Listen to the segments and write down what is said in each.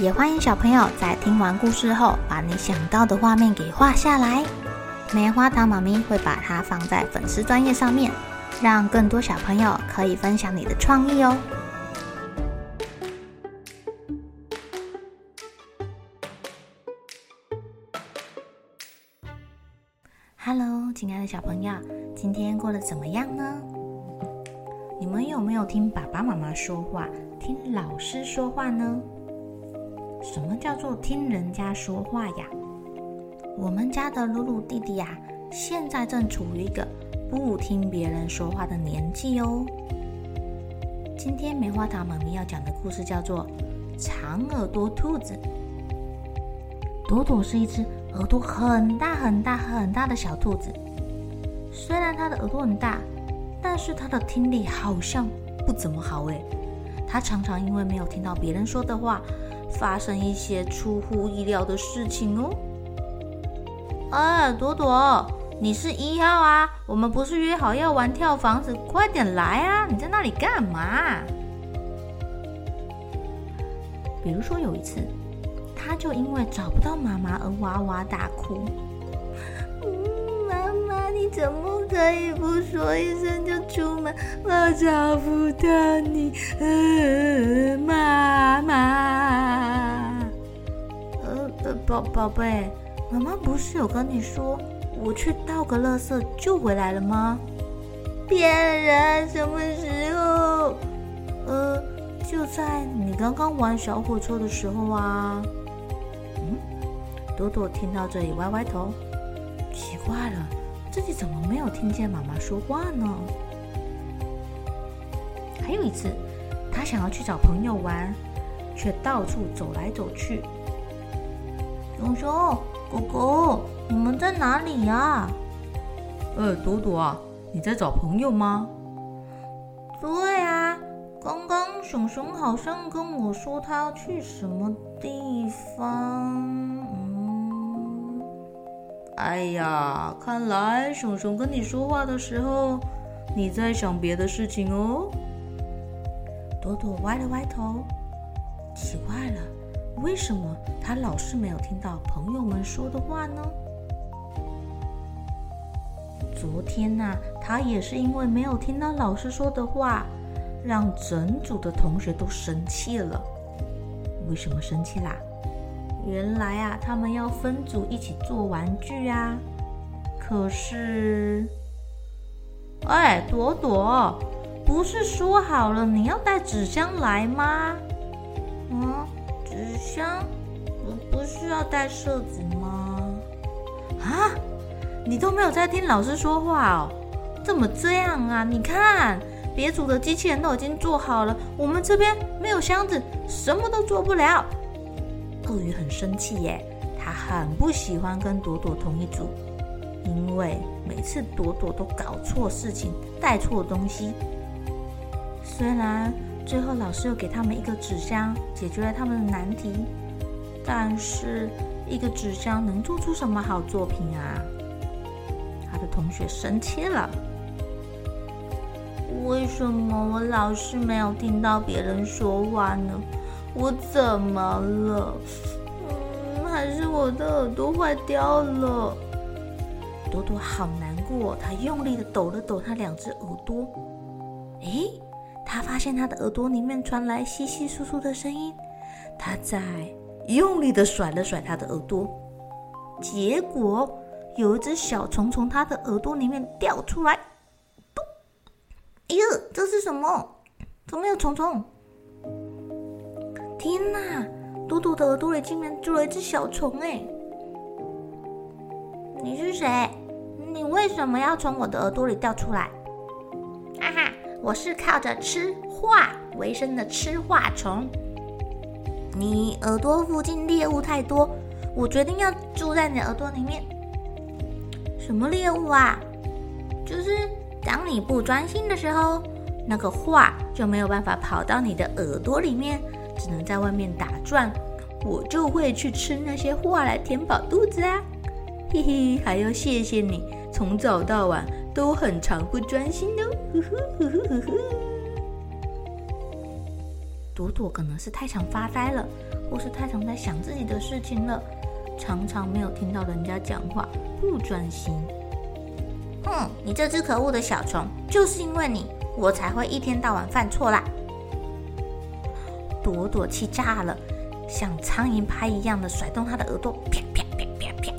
也欢迎小朋友在听完故事后，把你想到的画面给画下来。棉花糖妈咪会把它放在粉丝专页上面，让更多小朋友可以分享你的创意哦。Hello，亲爱的小朋友，今天过得怎么样呢？你们有没有听爸爸妈妈说话，听老师说话呢？什么叫做听人家说话呀？我们家的鲁鲁弟弟呀、现在正处于一个不听别人说话的年纪哦。今天棉花糖妈咪要讲的故事叫做《长耳朵兔子》。朵朵是一只耳朵很大很大很大的小兔子，虽然它的耳朵很大，但是它的听力好像不怎么好诶。它常常因为没有听到别人说的话。发生一些出乎意料的事情哦！哎，朵朵，你是一号啊？我们不是约好要玩跳房子？快点来啊！你在那里干嘛？比如说有一次，他就因为找不到妈妈而哇哇大哭。怎么可以不说一声就出门？我找不到你，嗯，妈妈。呃宝宝贝，妈妈不是有跟你说，我去倒个垃圾就回来了吗？骗人！什么时候？呃，就在你刚刚玩小火车的时候啊。嗯，朵朵听到这里歪歪头，奇怪了，自己怎么没有听见妈妈说话呢？还有一次，他想要去找朋友玩，却到处走来走去。熊熊狗狗，你们在哪里呀？呃，朵朵啊，你在找朋友吗？对啊，刚刚熊熊好像跟我说他要去什么地方。哎呀，看来熊熊跟你说话的时候，你在想别的事情哦。朵朵歪了歪头，奇怪了。为什么他老是没有听到朋友们说的话呢？昨天呢，他也是因为没有听到老师说的话，让整组的同学都生气了。为什么生气啦？原来啊，他们要分组一起做玩具啊。可是，哎，朵朵，不是说好了你要带纸箱来吗？嗯。纸箱，我不是要带设子吗？啊，你都没有在听老师说话哦？怎么这样啊？你看，别组的机器人都已经做好了，我们这边没有箱子，什么都做不了。鳄鱼很生气耶，他很不喜欢跟朵朵同一组，因为每次朵朵都搞错事情，带错东西。虽然。最后，老师又给他们一个纸箱，解决了他们的难题。但是，一个纸箱能做出什么好作品啊？他的同学生气了。为什么我老是没有听到别人说话呢？我怎么了？可，是我的耳朵坏掉了？朵朵好难过，他用力的抖了抖他两只耳朵。诶。他发现他的耳朵里面传来稀稀疏疏的声音，他在用力的甩了甩他的耳朵，结果有一只小虫从他的耳朵里面掉出来，哎呀，这是什么？怎么有虫虫？天哪！嘟嘟的耳朵里竟然住了一只小虫哎！你是谁？你为什么要从我的耳朵里掉出来？哈哈！我是靠着吃画为生的吃画虫。你耳朵附近猎物太多，我决定要住在你耳朵里面。什么猎物啊？就是当你不专心的时候，那个画就没有办法跑到你的耳朵里面，只能在外面打转。我就会去吃那些画来填饱肚子啊！嘿嘿，还要谢谢你，从早到晚都很常不专心哦。呵呵呵呵呵呵。朵朵可能是太常发呆了，或是太常在想自己的事情了，常常没有听到人家讲话，不专心。哼，你这只可恶的小虫，就是因为你，我才会一天到晚犯错啦！朵朵气炸了，像苍蝇拍一样的甩动她的耳朵，啪啪啪啪啪！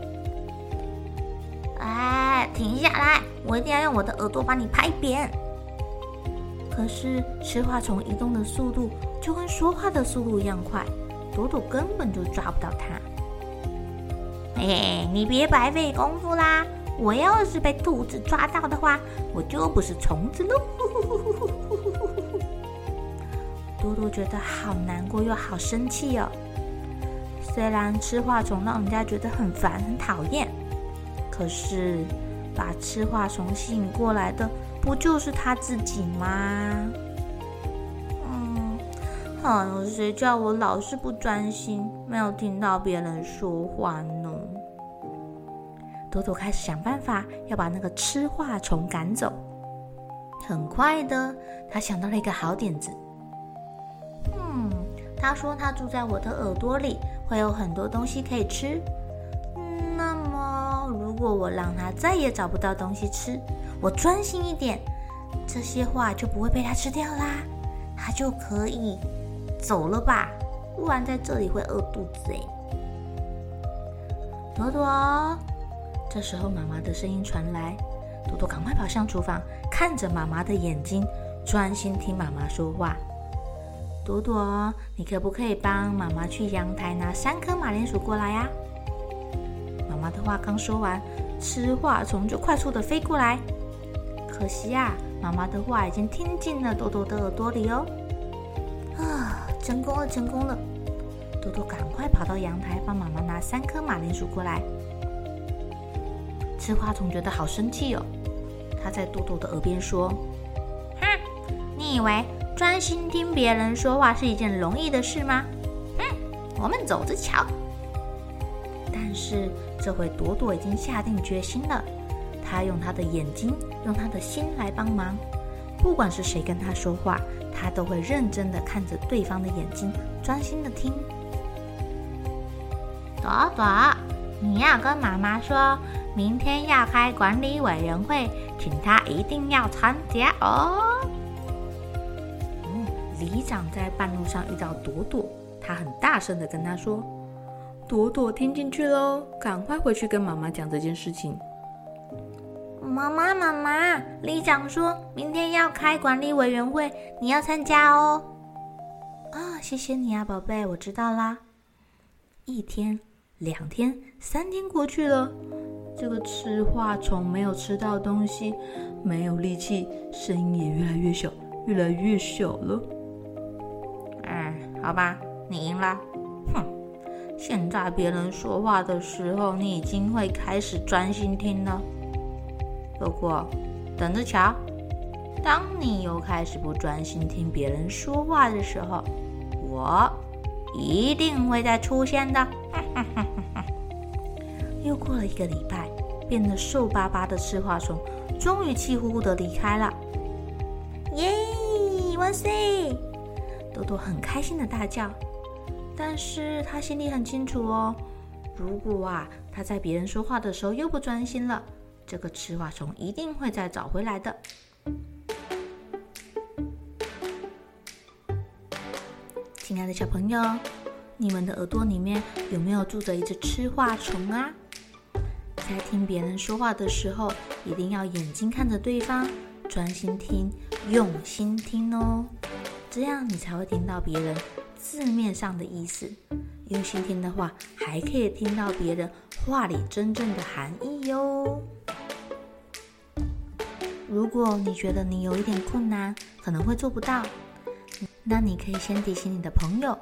哎，停下来！我一定要用我的耳朵把你拍扁。可是吃化虫移动的速度就跟说话的速度一样快，朵朵根本就抓不到它。哎，你别白费功夫啦！我要是被兔子抓到的话，我就不是虫子喽！多多觉得好难过又好生气哦。虽然吃话虫让人家觉得很烦很讨厌，可是把吃话虫吸引过来的。不就是他自己吗？嗯，好像谁叫我老是不专心，没有听到别人说话呢？朵朵开始想办法要把那个吃话虫赶走。很快的，他想到了一个好点子。他说他住在我的耳朵里，会有很多东西可以吃。那么如果我让他再也找不到东西吃，我专心一点，这些话就不会被他吃掉啦，他就可以走了吧？不然在这里会饿肚子哎。朵朵，这时候妈妈的声音传来，朵朵赶快跑向厨房，看着妈妈的眼睛，专心听妈妈说话。朵朵，你可不可以帮妈妈去阳台拿三颗马铃薯过来呀？妈妈的话刚说完，吃话虫就快速的飞过来。可惜呀，妈妈的话已经听进了朵朵的耳朵里哦。啊，成功了，成功了！朵朵赶快跑到阳台，帮妈妈拿三颗马铃薯过来。吃花虫觉得好生气哦，他在朵朵的耳边说：“哼，你以为专心听别人说话是一件容易的事吗？哼，我们走着瞧。”但是这回朵朵已经下定决心了。她用她的眼睛，用她的心来帮忙。不管是谁跟她说话，她都会认真的看着对方的眼睛，专心的听。朵朵，你要跟妈妈说，明天要开管理委员会，请她一定要参加哦。长在半路上遇到朵朵，他很大声的跟他说：“朵朵听进去喽，赶快回去跟妈妈讲这件事情。”妈妈，妈妈，里长说明天要开管理委员会，你要参加哦。啊，谢谢你啊，宝贝，我知道啦。一天、两天、三天过去了，这个吃话虫没有吃到东西，没有力气，声音也越来越小，越来越小了。好吧，你赢了。哼，现在别人说话的时候，你已经会开始专心听了。不过，等着瞧，当你又开始不专心听别人说话的时候，我一定会再出现的。又过了一个礼拜，变得瘦巴巴的吃化虫终于气呼呼的离开了。耶！哇塞！豆豆很开心的大叫，但是他心里很清楚哦，如果啊他在别人说话的时候又不专心了。这个吃话虫一定会再找回来的。亲爱的小朋友，你们的耳朵里面有没有住着一只吃话虫啊？在听别人说话的时候，一定要眼睛看着对方，专心听，用心听哦，这样你才会听到别人字面上的意思。用心听的话，还可以听到别人话里真正的含义哟。如果你觉得你有一点困难，可能会做不到，那你可以先提醒你的朋友、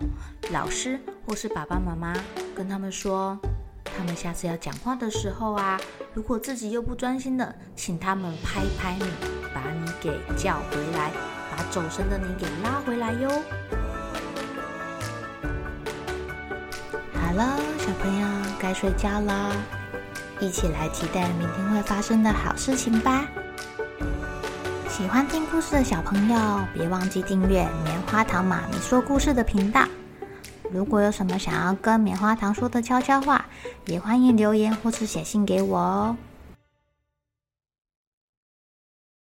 老师或是爸爸妈妈，跟他们说，他们下次要讲话的时候啊，如果自己又不专心的，请他们拍拍你，把你给叫回来，把走神的你给拉回来哟。好了，小朋友该睡觉啦，一起来期待明天会发生的好事情吧。喜欢听故事的小朋友，别忘记订阅棉花糖妈咪说故事的频道。如果有什么想要跟棉花糖说的悄悄话，也欢迎留言或是写信给我哦。